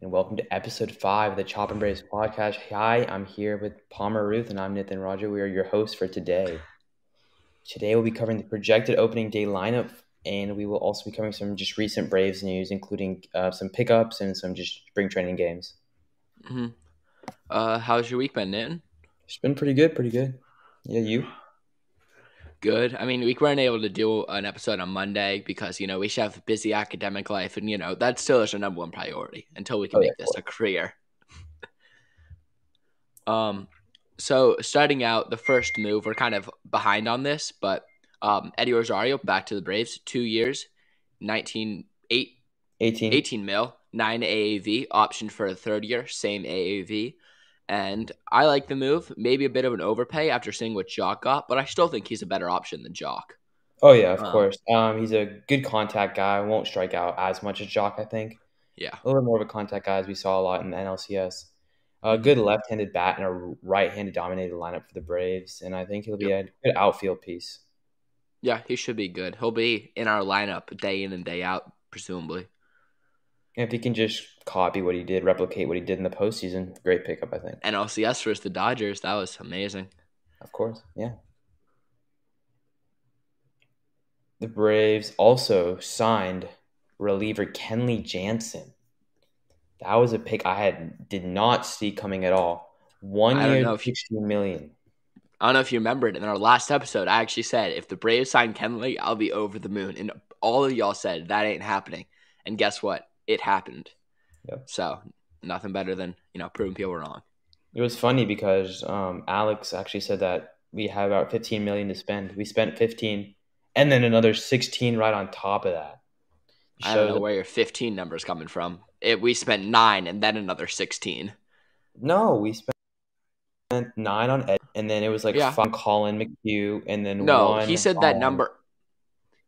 and welcome to episode five of the Choppin Braves podcast. Hi, I'm here with Palmer Ruth, and I'm Nathan Roger. We are your hosts for today. Today, we'll be covering the projected opening day lineup, and we will also be covering some just recent Braves news, including uh, some pickups and some just spring training games. Mm-hmm. Uh, how's your week been, Nathan? It's been pretty good, pretty good. Yeah, you? Good. I mean, we weren't able to do an episode on Monday because, you know, we should have a busy academic life. And, you know, that still is our number one priority until we can oh, make yeah, this a career. um, so starting out, the first move, we're kind of behind on this, but um, Eddie Rosario back to the Braves, two years, 19, eight, 18. 18 mil, nine AAV, option for a third year, same AAV. And I like the move. Maybe a bit of an overpay after seeing what Jock got, but I still think he's a better option than Jock. Oh yeah, of um, course. Um, he's a good contact guy. Won't strike out as much as Jock, I think. Yeah, a little more of a contact guy as we saw a lot in the NLCS. A good left-handed bat and a right-handed dominated lineup for the Braves, and I think he'll be yep. a good outfield piece. Yeah, he should be good. He'll be in our lineup day in and day out, presumably. If he can just copy what he did, replicate what he did in the postseason, great pickup, I think. And LCS versus the Dodgers, that was amazing. Of course, yeah. The Braves also signed reliever Kenley Jansen. That was a pick I had did not see coming at all. One year, know if sixteen million. I don't know if you remembered in our last episode, I actually said if the Braves sign Kenley, I'll be over the moon. And all of y'all said that ain't happening. And guess what? It happened. Yep. So nothing better than you know proving people wrong. It was funny because um, Alex actually said that we have about 15 million to spend. We spent 15, and then another 16 right on top of that. I don't know where your 15 number is coming from. It, we spent nine and then another 16. No, we spent nine on Ed, and then it was like yeah. five Collin McHugh, and then no. he said that number.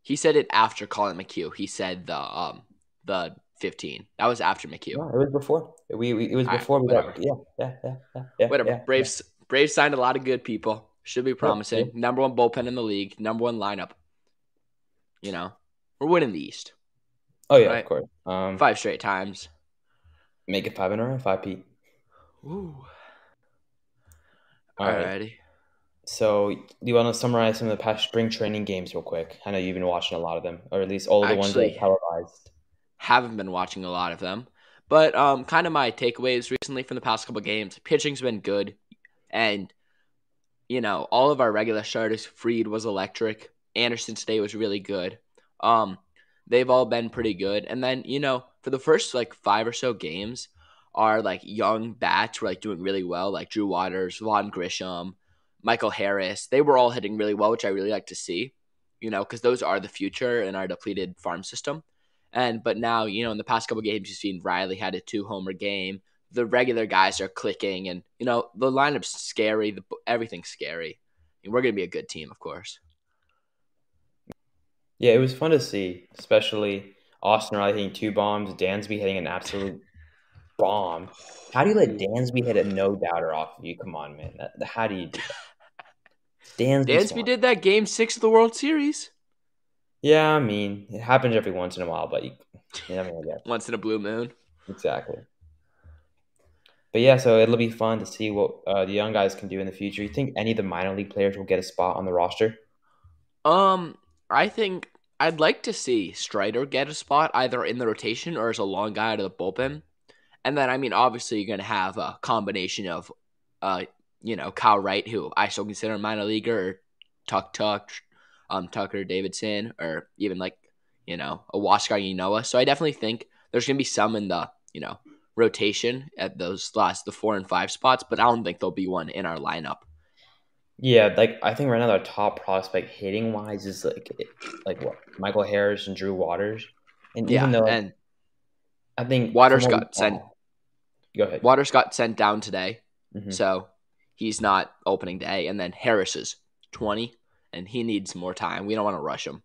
He said it after Collin McHugh. He said the um the 15. That was after McHugh. No, it was before. We, we it was before right, we got, yeah, yeah, yeah, yeah, yeah. Whatever. Yeah, Braves yeah. Braves signed a lot of good people. Should be promising. Yep. Number one bullpen in the league. Number one lineup. You know, we're winning the East. Oh yeah, right? of course. Um, five straight times. Make it five in a row. Five Pete. Ooh. All Alrighty. Right. So, do you want to summarize some of the past spring training games real quick? I know you've been watching a lot of them, or at least all of the Actually, ones that are televised haven't been watching a lot of them. But um, kind of my takeaways recently from the past couple games. Pitching's been good, and you know all of our regular starters. Fried was electric. Anderson today was really good. Um, they've all been pretty good. And then you know for the first like five or so games, our like young bats were like doing really well, like Drew Waters, Vaughn Grissom, Michael Harris. They were all hitting really well, which I really like to see. You know, because those are the future in our depleted farm system. And but now, you know, in the past couple games, you've seen Riley had a two homer game. The regular guys are clicking, and you know the lineup's scary. The everything's scary. And we're gonna be a good team, of course. Yeah, it was fun to see, especially Austin Riley hitting two bombs, Dansby hitting an absolute bomb. How do you let Dansby hit a no doubter off of you? Come on, man. That, how do you do that? Dansby, Dansby did that game six of the World Series. Yeah, I mean, it happens every once in a while, but you, you never get once in a blue moon. Exactly. But yeah, so it'll be fun to see what uh, the young guys can do in the future. You think any of the minor league players will get a spot on the roster? Um, I think I'd like to see Strider get a spot either in the rotation or as a long guy out of the bullpen. And then, I mean, obviously, you're going to have a combination of, uh, you know, Kyle Wright, who I still consider a minor leaguer, or Tuck Tuck, um, Tucker Davidson, or even like you know a Huascar Ynoa. So I definitely think there's gonna be some in the you know rotation at those last the four and five spots, but I don't think there'll be one in our lineup. Yeah, like I think right now our top prospect hitting wise is like like what Michael Harris and Drew Waters, and yeah, even though and I think Waters got sent. Go ahead. Waters got sent down today, mm-hmm. so he's not opening day, and then Harris is twenty and he needs more time. We don't want to rush him.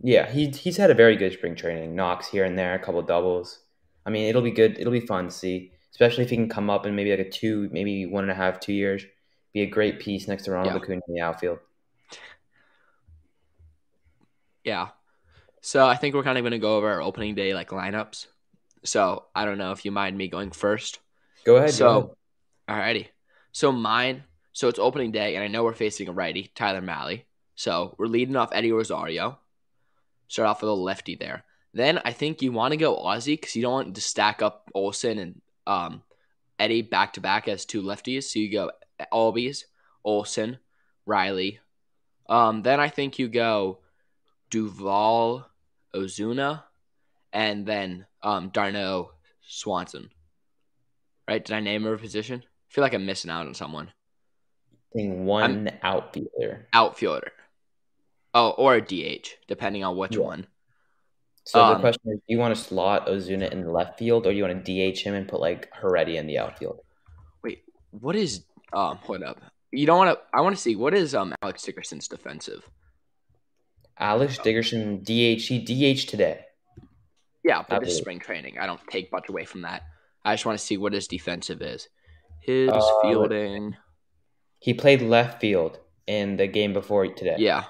Yeah, he he's had a very good spring training. Knocks here and there, a couple doubles. I mean, it'll be good. It'll be fun to see, especially if he can come up in maybe like a two, maybe one and a half, two years. Be a great piece next to Ronald yeah. Acuna in the outfield. Yeah. So I think we're kind of going to go over our opening day like lineups. So I don't know if you mind me going first. Go ahead. So, alrighty. So mine. So it's opening day, and I know we're facing a righty, Tyler Mahle. So we're leading off Eddie Rosario. Start off with a lefty there. Then I think you want to go Ozzie because you don't want to stack up Olson and um, Eddie back to back as two lefties. So you go Albies, Olson, Riley. Um, then I think you go Duvall, Ozuna, and then um, d'Arnaud Swanson. Right? Did I name her position? I feel like I'm missing out on someone. One outfielder. Outfielder. Oh, or a DH, depending on which Yeah. one. So the Um, question is, do you want to slot Ozuna in the left field, or do you want to DH him and put like Heredia in the outfield? Wait, what is um hold up. You don't want to I want to see what is um Alex Dickerson's defensive? Alex Dickerson DH. He DH today. Yeah, but Absolutely. spring training. I don't take much away from that. I just want to see what his defensive is. His Uh, fielding. He played left field in the game before today. Yeah.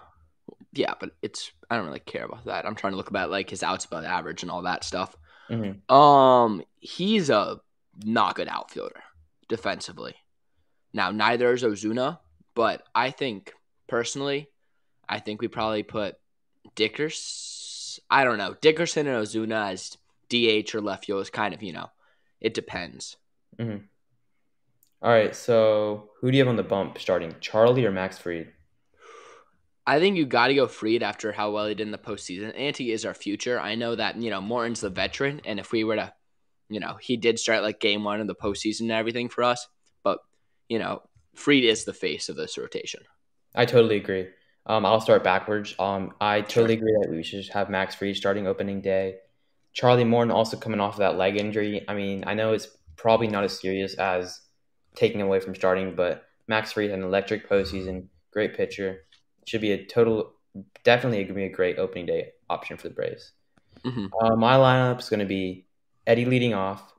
Yeah, but it's I don't really care about that. I'm trying to look about like his outs above average and all that stuff. Mhm. Um, he's a not good outfielder defensively. Now, neither is Ozuna, but I think personally, I think we probably put Dickers. I don't know Dickerson and Ozuna as DH or left field is kind of you know, it depends. Mm-hmm. All right. So who do you have on the bump starting? Charlie or Max Fried? I think you got to go Fried after how well he did in the postseason. And he is our future. I know that you know Morton's the veteran, and if we were to, you know, he did start like game one of the postseason and everything for us, but you know, Fried is the face of this rotation. I totally agree. Um, I'll start backwards. Um, I totally agree that we should have Max Fried starting opening day. Charlie Morton also coming off of that leg injury. I mean, I know it's probably not as serious as taking away from starting, but Max Fried had an electric postseason, great pitcher. Should be a total, definitely going to be a great opening day option for the Braves. hmm Uh, my lineup is going to be Eddie leading off.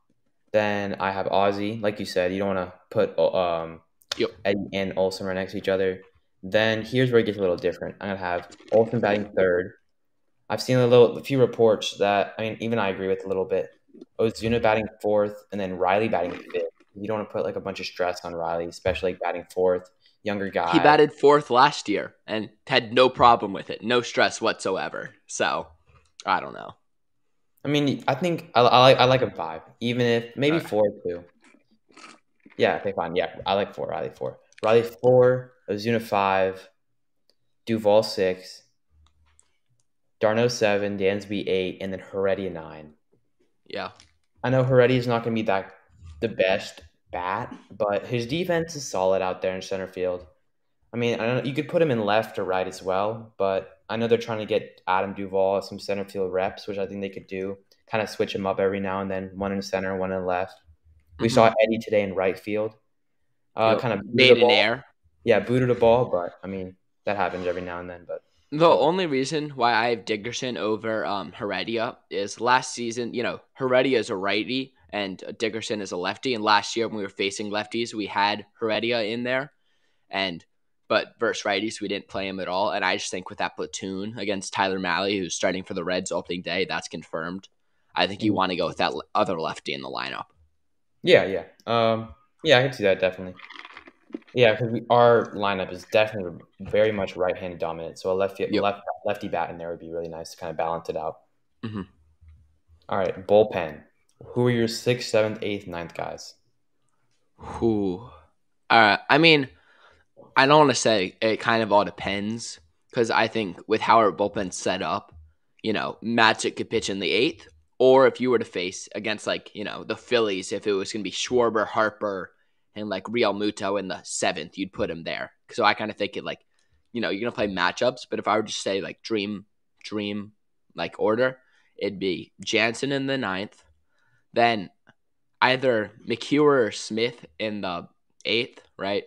Then I have Ozzie, like you said. You don't want to put um, Yep. Eddie and Olson right next to each other. Then here's where it gets a little different. I'm gonna have Olson batting third. I've seen a little, a few reports that I mean, even I agree with a little bit. Ozuna batting fourth, and then Riley batting fifth. You don't want to put like a bunch of stress on Riley, especially like batting fourth, younger guy. He batted fourth last year and had no problem with it, no stress whatsoever. So, I don't know. I mean, I think I, I like I like a five, even if maybe Okay. four too. Yeah, okay, fine. Yeah, I like four. Riley four. Riley four. Ozuna five. Duvall six. d'Arnaud seven. Dansby eight, and then Heredia nine. Yeah, I know Heredia is not going to be that the best bat, but his defense is solid out there in center field. I mean, I don't know, you could put him in left or right as well, but I know they're trying to get Adam Duvall some center field reps, which I think they could do. Kind of switch him up every now and then, one in center, one in left. We Mhm. saw Eddie today in right field. Uh, kind of made an air. Yeah, booted a ball, but I mean that happens every now and then. But The only reason why I have Dickerson over um, Heredia is last season, you know, Heredia is a righty and Dickerson is a lefty. And last year when we were facing lefties, we had Heredia in there. And but versus righties, we didn't play him at all. And I just think with that platoon against Tyler Mahle, who's starting for the Reds opening day, that's confirmed. I think you Mhm. want to go with that other lefty in the lineup. yeah, yeah, um, yeah, I can see that definitely. Yeah, because our lineup is definitely very much right-handed dominant. So a lefty Yep. left lefty bat in there would be really nice to kind of balance it out. Mhm. All right, bullpen. Who are your sixth, seventh, eighth, ninth guys? Who? Uh, I mean, I don't want to say it kind of all depends because I think with how our bullpen's set up, you know, Matzek could pitch in the eighth, or if you were to face against like you know the Phillies, if it was going to be Schwarber, Harper, and like Realmuto in the seventh, you'd put him there. So I kind of think it like, you know, you're gonna play matchups, but if I were to say like dream, dream like order, it'd be Jansen in the ninth, then either McHugh or Smith in the eighth, right?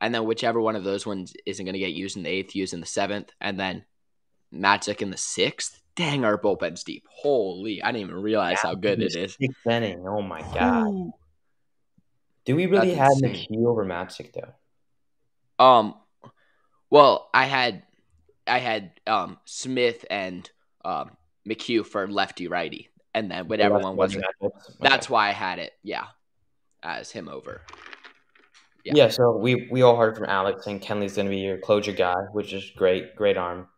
And then whichever one of those ones isn't going to get used in the eighth, used in the seventh, and then Matzek in the sixth. Dang, our bullpen's deep. Holy, I didn't even realize how good it is. Sixth inning. Oh my god. Ooh. Do we really That's have. McHugh over Matzek though? Um, well, I had, I had um Smith and um McHugh for lefty righty, and then when everyone was that's why I had it, yeah, as him over. Yeah. Yeah. so we we all heard from Alex saying Kenley's going to be your closure guy, which is great, great arm.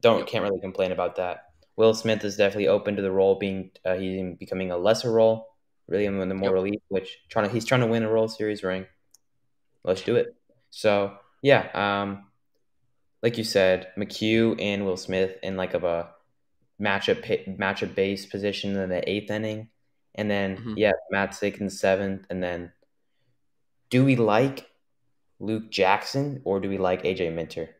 Don't Yep. can't really complain about that. Will Smith is definitely open to the role, being uh, he's becoming a lesser role, really in the more Yep. relief. Which trying to he's trying to win a World Series ring. Let's do it. So yeah, um, like you said, McHugh and Will Smith in like of a matchup matchup base position in the eighth inning, and then Mhm. yeah, Matzek in the seventh, and then do we like Luke Jackson or do we like AJ Minter?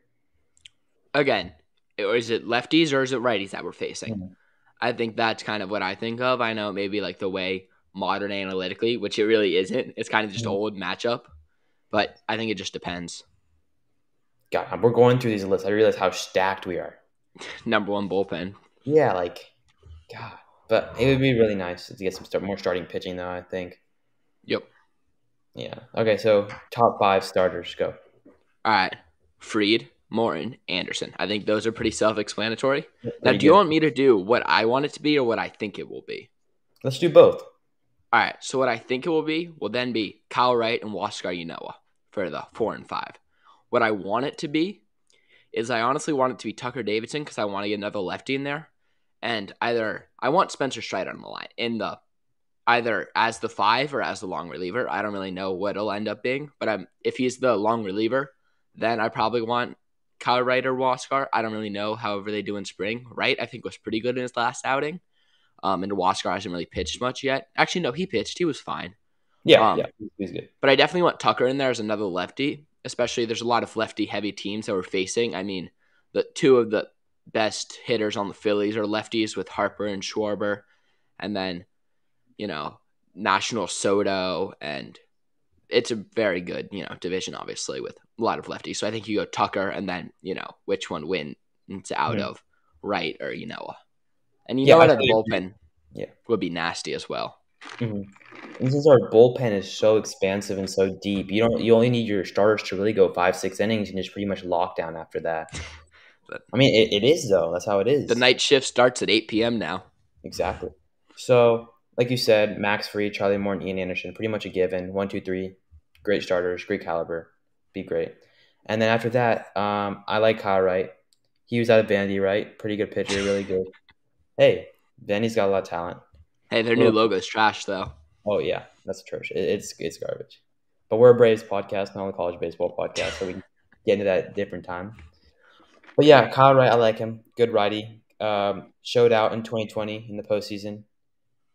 Again, or is it lefties or is it righties that we're facing? Mhm. I think that's kind of what I think of. I know maybe like the way modern analytically, which it really isn't. It's kind of just Mhm. old matchup, but I think it just depends. God, we're going through these lists. I realize how stacked we are. Number one bullpen. Yeah, like God, but it would be really nice to get some start, more starting pitching though. I think. Yep. Yeah. Okay, so top five starters go. All right, Fried, Morton, Anderson. I think those are pretty self-explanatory. Now, Pretty do you want me to do what I want it to be or what I think it will be? Let's do both. All right, so what I think it will be will then be Kyle Wright and Huascar Ynoa for the four and five. What I want it to be is I honestly want it to be Tucker Davidson because I want to get another lefty in there, and either I want Spencer Strider on the line in the either as the five or as the long reliever. I don't really know what it'll end up being, but I'm if he's the long reliever, then I probably want Kyle Wright or Huascar. I don't really know. However, they do in spring. Wright I think was pretty good in his last outing. Um, and Huascar hasn't really pitched much yet. Actually, no, he pitched. He was fine. Yeah, Um, yeah, he's good. But I definitely want Tucker in there as another lefty, especially there's a lot of lefty heavy teams that we're facing. I mean, the two of the best hitters on the Phillies are lefties with Harper and Schwarber, and then, you know, National Soto, and it's a very good, you know, division, obviously, with a lot of lefties. So I think you go Tucker, and then, you know, which one wins out of right or you know, And you Yeah, know what? The bullpen Yeah. would be nasty as well. Hmm And since our bullpen is so expansive and so deep, you don't you only need your starters to really go five six innings and just pretty much lock down after that. But- I mean, it, it is though. That's how it is. The night shift starts at 8 p.m. now. Exactly. So, like you said, Max Fried, Charlie Morton, Ian Anderson, pretty much a given. One, two, three, great starters, great caliber, be great. And then after that, um, I like Kyle Wright. He was out of Vandy, right? Pretty good pitcher, really good. Hey, Vandy's got a lot of talent. Hey, their new Well- logo's trash though. Oh yeah, that's atrocious. It, it's it's garbage. But we're a Braves podcast, not a college baseball podcast, so we can get into that at a different time. But yeah, Kyle Wright, I like him. Good righty. Um, showed out in 2020 in the postseason.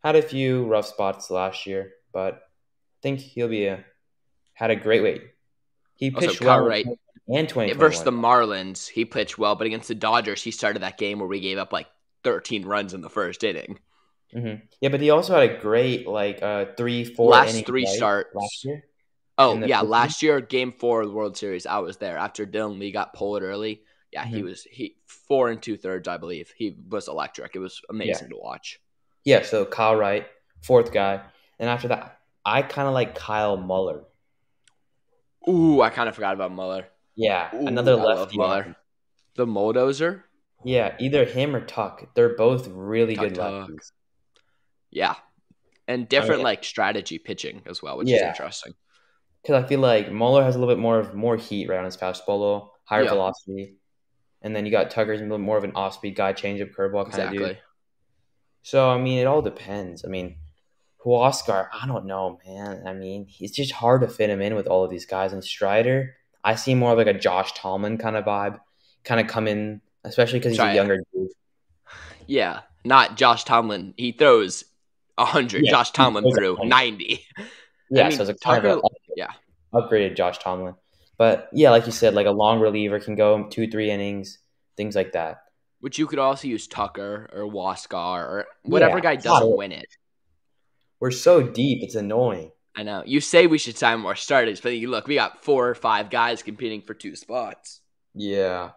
Had a few rough spots last year, but I think he'll be a had a great weight. He pitched Kyle well Wright- and 2021. Versus the Marlins, he pitched well, but against the Dodgers, he started that game where we gave up like 13 runs in the first inning. Hmm Yeah, but he also had a great like uh three four Last three starts. last year. Oh yeah, last year, Game Four of the World Series, I was there after Dylan Lee got pulled early. Yeah, he Mhm. was he four and two thirds, I believe. He was electric. It was amazing to watch. Yeah, so Kyle Wright, fourth guy. And after that, I kind of like Kyle Muller. Ooh, I kind of forgot about Muller. Yeah, Ooh, another lefty. Muller. The Moldozer. Yeah, either him or Tuck. They're both really Tuck, good Tuck. lefties. Yeah, and different mean- like strategy pitching as well, which is interesting. Because I feel like Muller has a little bit more of more heat right on his fastball, a little higher Yeah. velocity. And then you got Tucker's a little more of an off-speed guy, changeup, curveball kind of dude. So I mean, it all depends. I mean, Huascar, I don't know, man. I mean, it's just hard to fit him in with all of these guys. And Strider, I see more of like a Josh Tomlin kind of vibe, kind of come in, especially because he's Try a it. younger dude. Yeah, not Josh Tomlin. He throws hundred. Yeah, Josh Tomlin threw ninety. Yeah, mean, so it's a kind of Tucker- yeah. upgraded Josh Tomlin. But yeah, like you said, like a long reliever can go two, three innings, things like that. Which you could also use Tucker or Huascar or whatever Yeah, guy doesn't win it. We're so deep, it's annoying. I know. You say we should sign more starters, but you look, we got four or five guys competing for two spots. Yeah.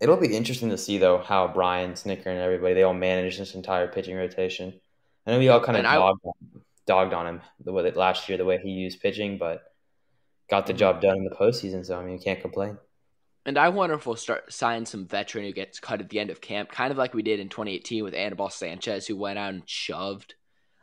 It'll be interesting to see though how Brian, Snitker, and everybody they all manage this entire pitching rotation. I know we all kind of And I- dogged, on- dogged on him the way that last year the way he used pitching, but got the job done in the postseason. So I mean, you can't complain. And I wonder if we'll start sign some veteran who gets cut at the end of camp, kind of like we did in 2018 with Anibal Sanchez, who went out and shoved.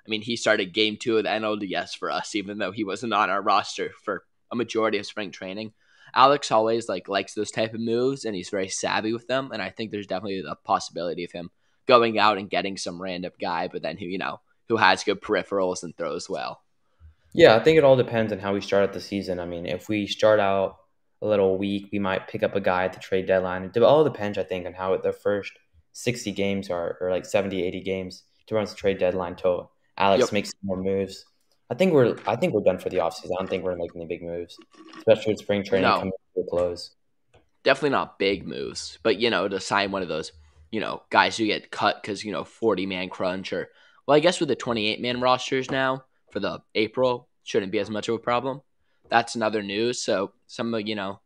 I mean, he started game two of the NLDS for us, even though he wasn't on our roster for a majority of spring training. Alex always like likes those type of moves, and he's very savvy with them. And I think there's definitely the possibility of him going out and getting some random guy, but then who you know who has good peripherals and throws well. Yeah, I think it all depends on how we start out the season. I mean, if we start out a little weak, we might pick up a guy at the trade deadline. It all depends, I think, on how the first 60 games are, or like 70, 80 games to run the trade deadline till Alex yep. makes more moves. I think we're I think we're done for the offseason. I don't think we're making any big moves, especially with spring training no. coming to a close. Definitely not big moves, but you know, to sign one of those, you know, guys who get cut because you know 40 man crunch or well, I guess with the 28 man rosters now for the April shouldn't be as much of a problem. That's another news. So some you know,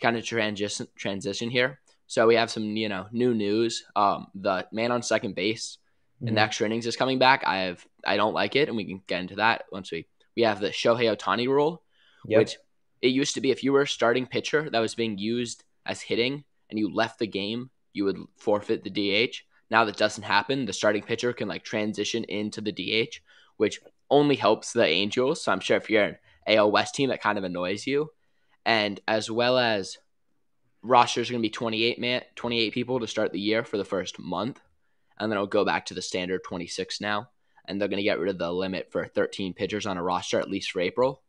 kind of transition transition here. So we have some you know new news. Um, the man on second base mm-hmm. in the extra innings is coming back. I have I don't like it, and we can get into that once we we have the Shohei Ohtani rule, yep. which it used to be if you were a starting pitcher that was being used as hitting and you left the game, you would forfeit the DH. Now that doesn't happen. The starting pitcher can like transition into the DH, which only helps the Angels. So I'm sure if you're an AL West team, that kind of annoys you. And as well as rosters are going to be 28 man, 28 people to start the year for the first month, and then it'll go back to the standard 26 now. And they're going to get rid of the limit for 13 pitchers on a roster at least for April.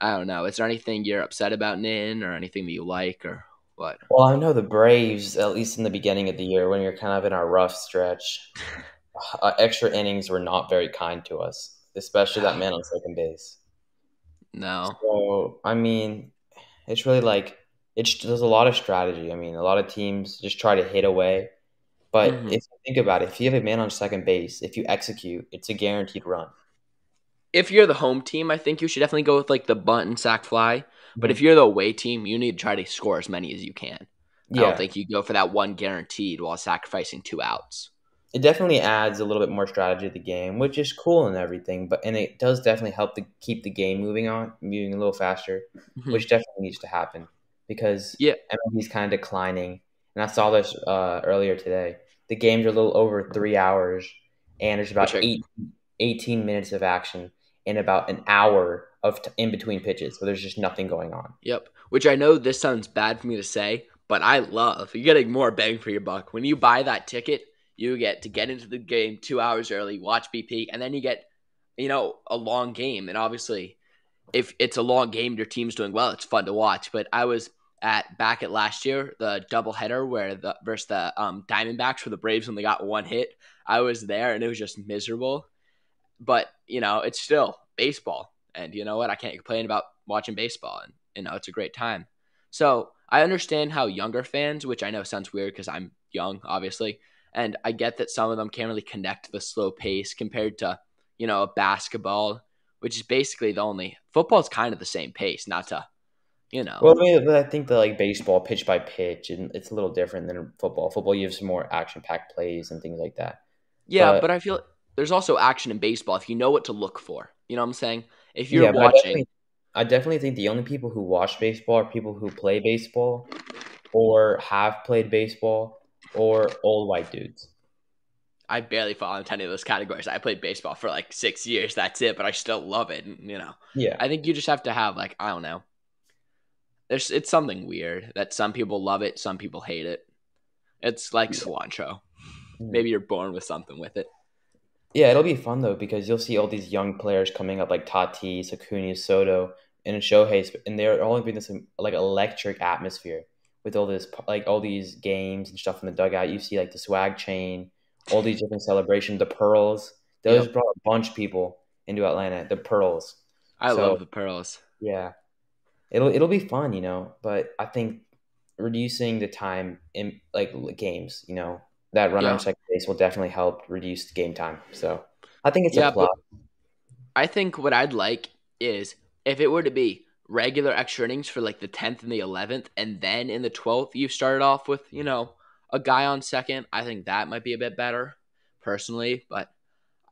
I don't know. Is there anything you're upset about, Nin, or anything that you like, or what? Well, I know the Braves, at least in the beginning of the year, when you're kind of in our rough stretch, uh, extra innings were not very kind to us, especially that man on second base. No. So I mean, it's really like it's there's a lot of strategy. I mean, a lot of teams just try to hit away, but mm-hmm. if you think about it, if you have a man on second base, if you execute, it's a guaranteed run. If you're the home team, I think you should definitely go with like the bunt and sac fly. But if mm-hmm. you're the away team, you need to try to score as many as you can. Yeah. I don't think you go for that one guaranteed while sacrificing two outs. It definitely adds a little bit more strategy to the game, which is cool and everything. But and it does definitely help to keep the game moving on, moving a little faster, mm-hmm. which definitely needs to happen because yeah, MLB's kind of declining. And I saw this uh, earlier today. The games are a little over three hours, and there's about eight, 18 minutes of action and about an hour of t- in between pitches. So there's just nothing going on. Yep. Which I know this sounds bad for me to say, but I love. You're getting more bang for your buck when you buy that ticket. You get to get into the game two hours early, watch BP, and then you get, you know, a long game. And obviously, if it's a long game, your team's doing well. It's fun to watch. But I was at back at last year, the doubleheader where the versus the um, Diamondbacks for the Braves they got one hit. I was there and it was just miserable. But you know, it's still baseball. And you know what? I can't complain about watching baseball, and you know it's a great time. So I understand how younger fans, which I know sounds weird because I'm young, obviously, and I get that some of them can't really connect the slow pace compared to you know a basketball, which is basically the only football's kind of the same pace, not to you know. Well, I, mean, I think the like baseball pitch by pitch, and it's a little different than football. Football you have some more action packed plays and things like that. Yeah, but, but I feel there's also action in baseball if you know what to look for. You know what I'm saying? If you're yeah, watching, I definitely, I definitely think the only people who watch baseball are people who play baseball or have played baseball or old white dudes. I barely fall into any of those categories. I played baseball for like six years. That's it, but I still love it. And, you know, yeah. I think you just have to have like I don't know. There's it's something weird that some people love it, some people hate it. It's like yeah. cilantro. Mm. Maybe you're born with something with it. Yeah, it'll be fun though because you'll see all these young players coming up like Tati, Sakuni, Soto, and Shohei, and they're all bringing this like electric atmosphere with all this like all these games and stuff in the dugout. You see like the swag chain, all these different celebrations, the pearls. Those yep. brought a bunch of people into Atlanta. The pearls. I so, love the pearls. Yeah, it'll it'll be fun, you know. But I think reducing the time in like games, you know, that run yeah. on second base will definitely help reduce game time. So I think it's yeah, a plus. I think what I'd like is if it were to be regular extra innings for like the 10th and the 11th, and then in the 12th, you started off with, you know, a guy on second. I think that might be a bit better personally, but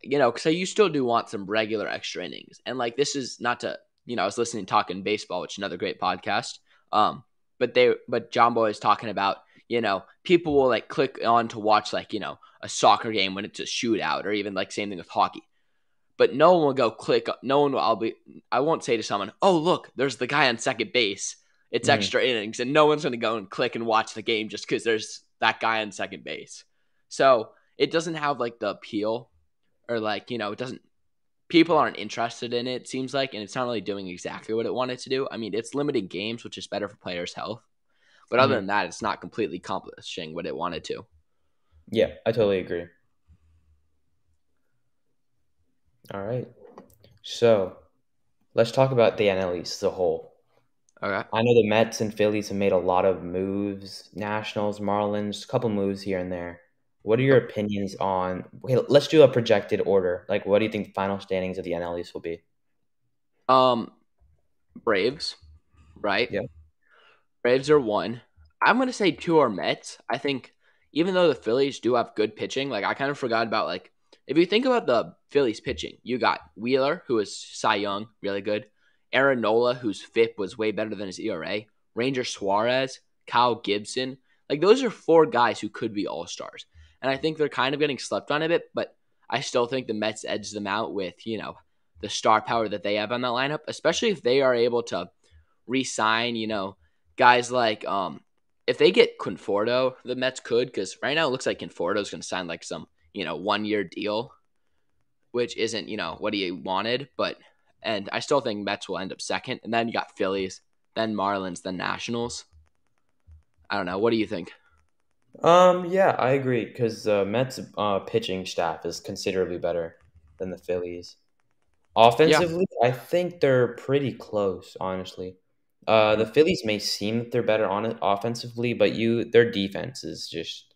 you know, because you still do want some regular extra innings. And like, this is not to, you know, I was listening to Talking Baseball, which is another great podcast. Um, but they but Jomboy is talking about you know people will like click on to watch like you know a soccer game when it's a shootout or even like same thing with hockey. But no one will go click. No one will. I'll be. I won't say to someone, "Oh, look, there's the guy on second base. It's Mhm. extra innings," and no one's going to go and click and watch the game just because there's that guy on second base. So it doesn't have like the appeal, or like you know, it doesn't. People aren't interested in it. it seems like, and it's not really doing exactly what it wanted to do. I mean, it's limiting games, which is better for players' health. But other Mhm. than that, it's not completely accomplishing what it wanted to. Yeah, I totally agree. All right. So let's talk about the NL East as a whole. Okay. I know the Mets and Phillies have made a lot of moves, Nationals, Marlins, a couple moves here and there. What are your opinions on? Okay, let's do a projected order. Like, what do you think the final standings of the NL East will be? Um, Braves, right? Yeah. Braves are one. I'm gonna say two are Mets. I think even though the Phillies do have good pitching, like I kind of forgot about like if you think about the Phillies pitching, you got Wheeler, who is Cy Young, really good. Aaron Nola, whose FIP was way better than his ERA. Ranger Suarez, Kyle Gibson. Like those are four guys who could be all stars. And I think they're kind of getting slept on a bit, but I still think the Mets edge them out with, you know, the star power that they have on that lineup, especially if they are able to re-sign, you know, guys like um if they get Conforto, the Mets could because right now it looks like Conforto is going to sign like some you know one year deal, which isn't you know what he wanted, but and I still think Mets will end up second, and then you got Phillies, then Marlins, then Nationals. I don't know. What do you think? Um, yeah, I agree because uh, Mets uh, pitching staff is considerably better than the Phillies. Offensively, I think they're pretty close, honestly. Uh, the Phillies may seem that they're better on it offensively, but you their defense is just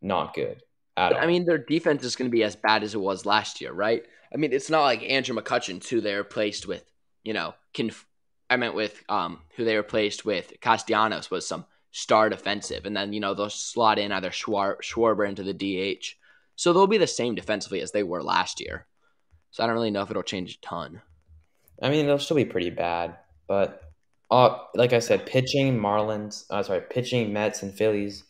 not good at all. I mean, their defense is going to be as bad as it was last year, right? I mean, it's not like Andrew McCutchen, who they replaced with, you know, Conf- I meant with um, who they replaced with Castellanos was some star defensive, and then you know they'll slot in either Schwar- Schwarber into the DH, so they'll be the same defensively as they were last year. So I don't really know if it'll change a ton. I mean, they'll still be pretty bad, but uh, like I said, pitching Marlins, uh, sorry, pitching Mets and Phillies.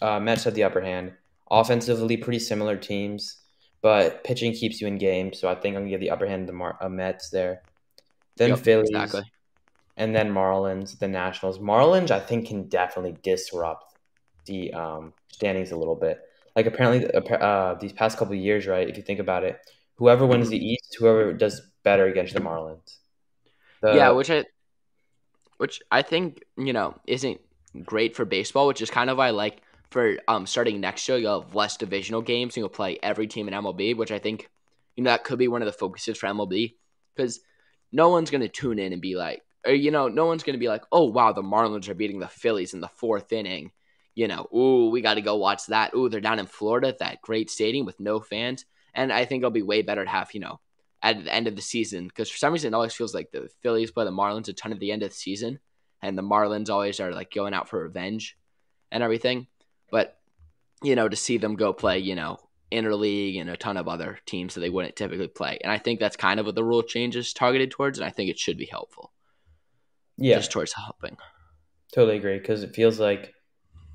Uh, Mets have the upper hand. Offensively, pretty similar teams, but pitching keeps you in games. So I think I'm gonna give the upper hand to the Mar- uh, Mets there. Then Yep, Phillies, exactly. And then Marlins, the Nationals. Marlins, I think, can definitely disrupt the um, standings a little bit. Like apparently, uh, these past couple years, right? If you think about it, whoever wins the East, whoever does better against the Marlins. The- yeah, which I, which I think you know isn't great for baseball, which is kind of why I like for um starting next year you'll have less divisional games and you'll play every team in MLB, which I think you know that could be one of the focuses for MLB because no one's gonna tune in and be like, or you know, no one's gonna be like, oh wow, the Marlins are beating the Phillies in the fourth inning. You know, ooh, we got to go watch that. Ooh, they're down in Florida at that great stadium with no fans, and I think it'll be way better to have you know at the end of the season because for some reason it always feels like the Phillies play the Marlins a ton at the end of the season, and the Marlins always are like going out for revenge and everything. But you know, to see them go play, you know, interleague and a ton of other teams that they wouldn't typically play, and I think that's kind of what the rule change is targeted towards, and I think it should be helpful, yeah, just towards helping. totally agree because it feels like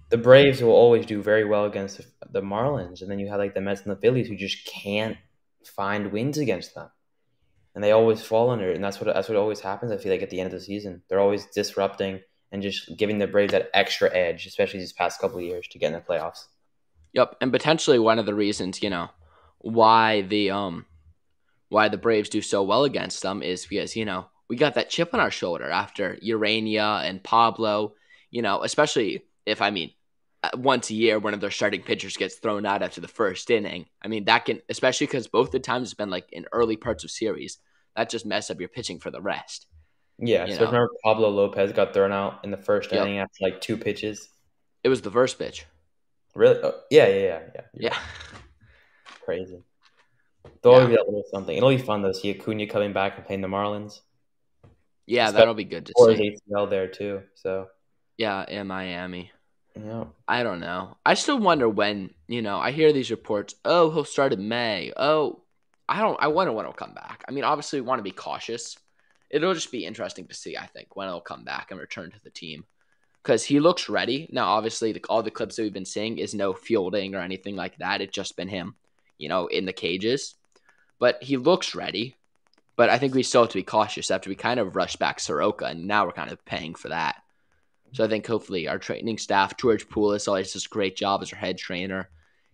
the Braves will always do very well against the, Marlins, and then you have like the Mets and the Phillies who just can't find wins against them, and they always fall under it. And that's what that's what always happens. I feel like at the end of the season, they're always disrupting and just giving the Braves that extra edge, especially these past couple of years to get in the playoffs. Yep, and potentially one of the reasons, you know, why the um why the Braves do so well against them is because, you know, we got that chip on our shoulder after Ureña and Pablo, you know, especially if I mean uh, once a year one of their starting pitchers gets thrown out after the first inning. I mean, that can especially cuz both the times it's been like in early parts of series, that just mess up your pitching for the rest. Yeah, You so know. remember Pablo Lopez got thrown out in the first Yep. inning after like two pitches. It was the first pitch. Really? Oh, yeah, yeah, yeah, yeah. Yeah. Crazy. There'll always Yeah. be that little something. It'll be fun though. See Acuna coming back and playing the Marlins. Yeah, Especially that'll be good to see. Or his see. ACL there too. So Yeah, in Miami. yeah, I don't know. I still wonder when, you know, I hear these reports, oh, he'll start in May. Oh, I don't I wonder when he'll come back. I mean, obviously we want to be cautious. It'll just be interesting to see, I think, when he'll come back and return to the team. because he looks ready. Now, obviously, the, all the clips that we've been seeing is no fielding or anything like that. It's just been him, you know, in the cages. But he looks ready. But I think we still have to be cautious after we kind of rushed back Soroka, and now we're kind of paying for that. So I think hopefully our training staff, George Poulis, always does a great job as our head trainer.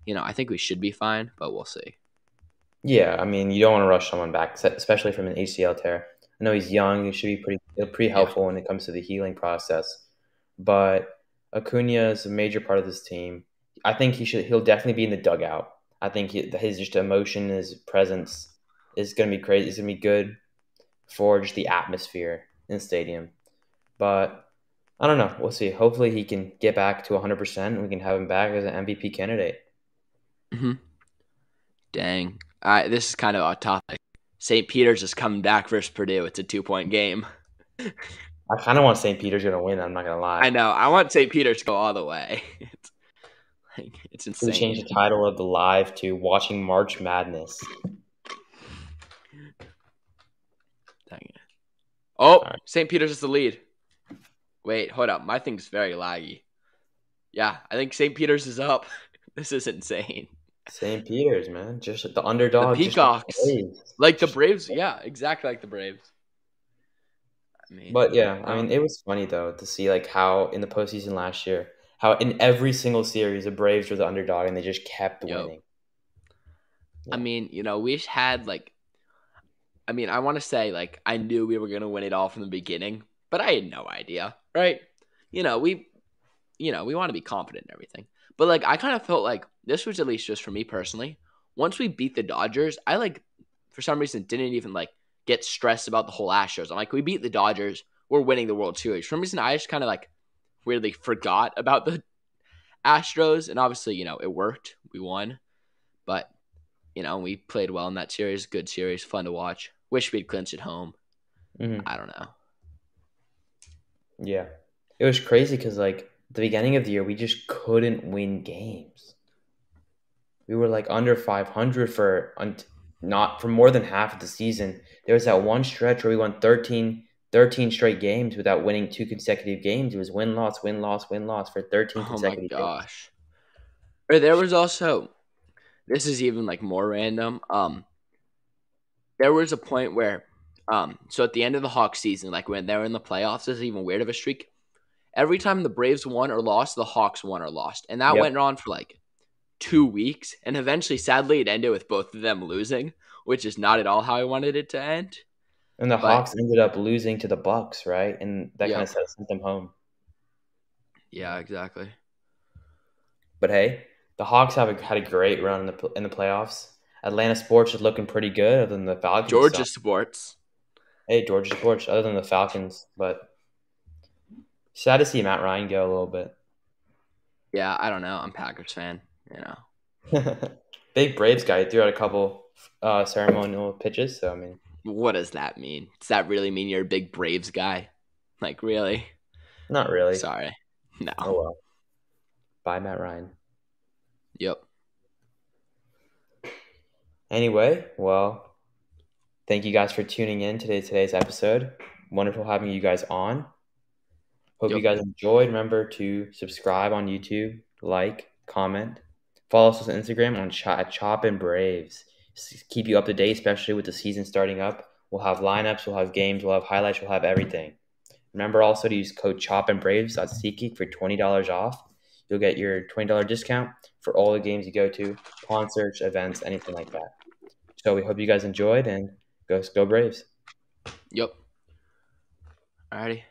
You know, I think we should be fine, but we'll see. Yeah, I mean, you don't want to rush someone back, especially from an ACL tear. I know he's young; he should be pretty pretty helpful yeah. when it comes to the healing process. But Acuna is a major part of this team. I think he should. He'll definitely be in the dugout. I think he, his just emotion, his presence going to be crazy. It's going to be good for just the atmosphere in the stadium. But I don't know. We'll see. Hopefully, he can get back to 100%. and We can have him back as an MVP candidate. hmm Dang. Uh, this is kind of off topic. St. Peter's is coming back versus Purdue. It's a two point game. I kind of want St. Peter's going to win. I'm not going to lie. I know. I want St. Peter's to go all the way. it's, like, it's insane. We change the title of the live to "Watching March Madness." Dang it! Oh, right. St. Peter's is the lead. Wait, hold up. My thing's very laggy. Yeah, I think St. Peter's is up. this is insane. St. Peter's, man, just the underdog. The Peacocks, like the Braves. Yeah, exactly like the Braves. I mean, but yeah, I um, mean, it was funny though to see like how in the postseason last year, how in every single series the Braves were the underdog and they just kept yep. winning. Yeah. I mean, you know, we had like, I mean, I want to say like I knew we were gonna win it all from the beginning, but I had no idea, right? You know, we, you know, we want to be confident in everything, but like I kind of felt like this was at least just for me personally. Once we beat the Dodgers, I like for some reason didn't even like get stressed about the whole Astros. I'm like, we beat the Dodgers, we're winning the World Series. For some reason, I just kind of like weirdly forgot about the Astros, and obviously, you know, it worked. We won, but you know, we played well in that series. Good series, fun to watch. Wish we'd clinched at home. Mm-hmm. I don't know. Yeah, it was crazy because like the beginning of the year, we just couldn't win games. We were like under 500 for not for more than half of the season. There was that one stretch where we won 13, 13 straight games without winning two consecutive games. It was win loss, win loss, win loss for 13 consecutive games. Oh my gosh. Or there was also this is even like more random. Um there was a point where um so at the end of the Hawks season, like when they were in the playoffs, this is even weird of a streak. Every time the Braves won or lost, the Hawks won or lost. And that yep. went on for like two weeks, and eventually, sadly, it ended with both of them losing, which is not at all how I wanted it to end. And the but, Hawks ended up losing to the Bucks, right? And that kind of sent them home. Yeah, exactly. But hey, the Hawks have a, had a great run in the in the playoffs. Atlanta sports is looking pretty good, other than the Falcons. Georgia so. sports. Hey, Georgia sports, other than the Falcons, but sad to see Matt Ryan go a little bit. Yeah, I don't know. I'm Packers fan you know. Big Braves guy. He threw out a couple uh, ceremonial pitches. So I mean, what does that mean? Does that really mean you're a big Braves guy? Like really? Not really. Sorry. No. Oh well. Bye, Matt Ryan. Yep. Anyway, well, thank you guys for tuning in today today's episode. Wonderful having you guys on. Hope yep. you guys enjoyed. Remember to subscribe on YouTube, like, comment, Follow us on Instagram on Ch- Choppin Braves. Keep you up to date, especially with the season starting up. We'll have lineups, we'll have games, we'll have highlights, we'll have everything. Remember also to use code Choppin Braves at SeatGeek for twenty dollars off. You'll get your twenty dollar discount for all the games you go to, concerts, events, anything like that. So we hope you guys enjoyed and go go Braves. Yep. Alrighty.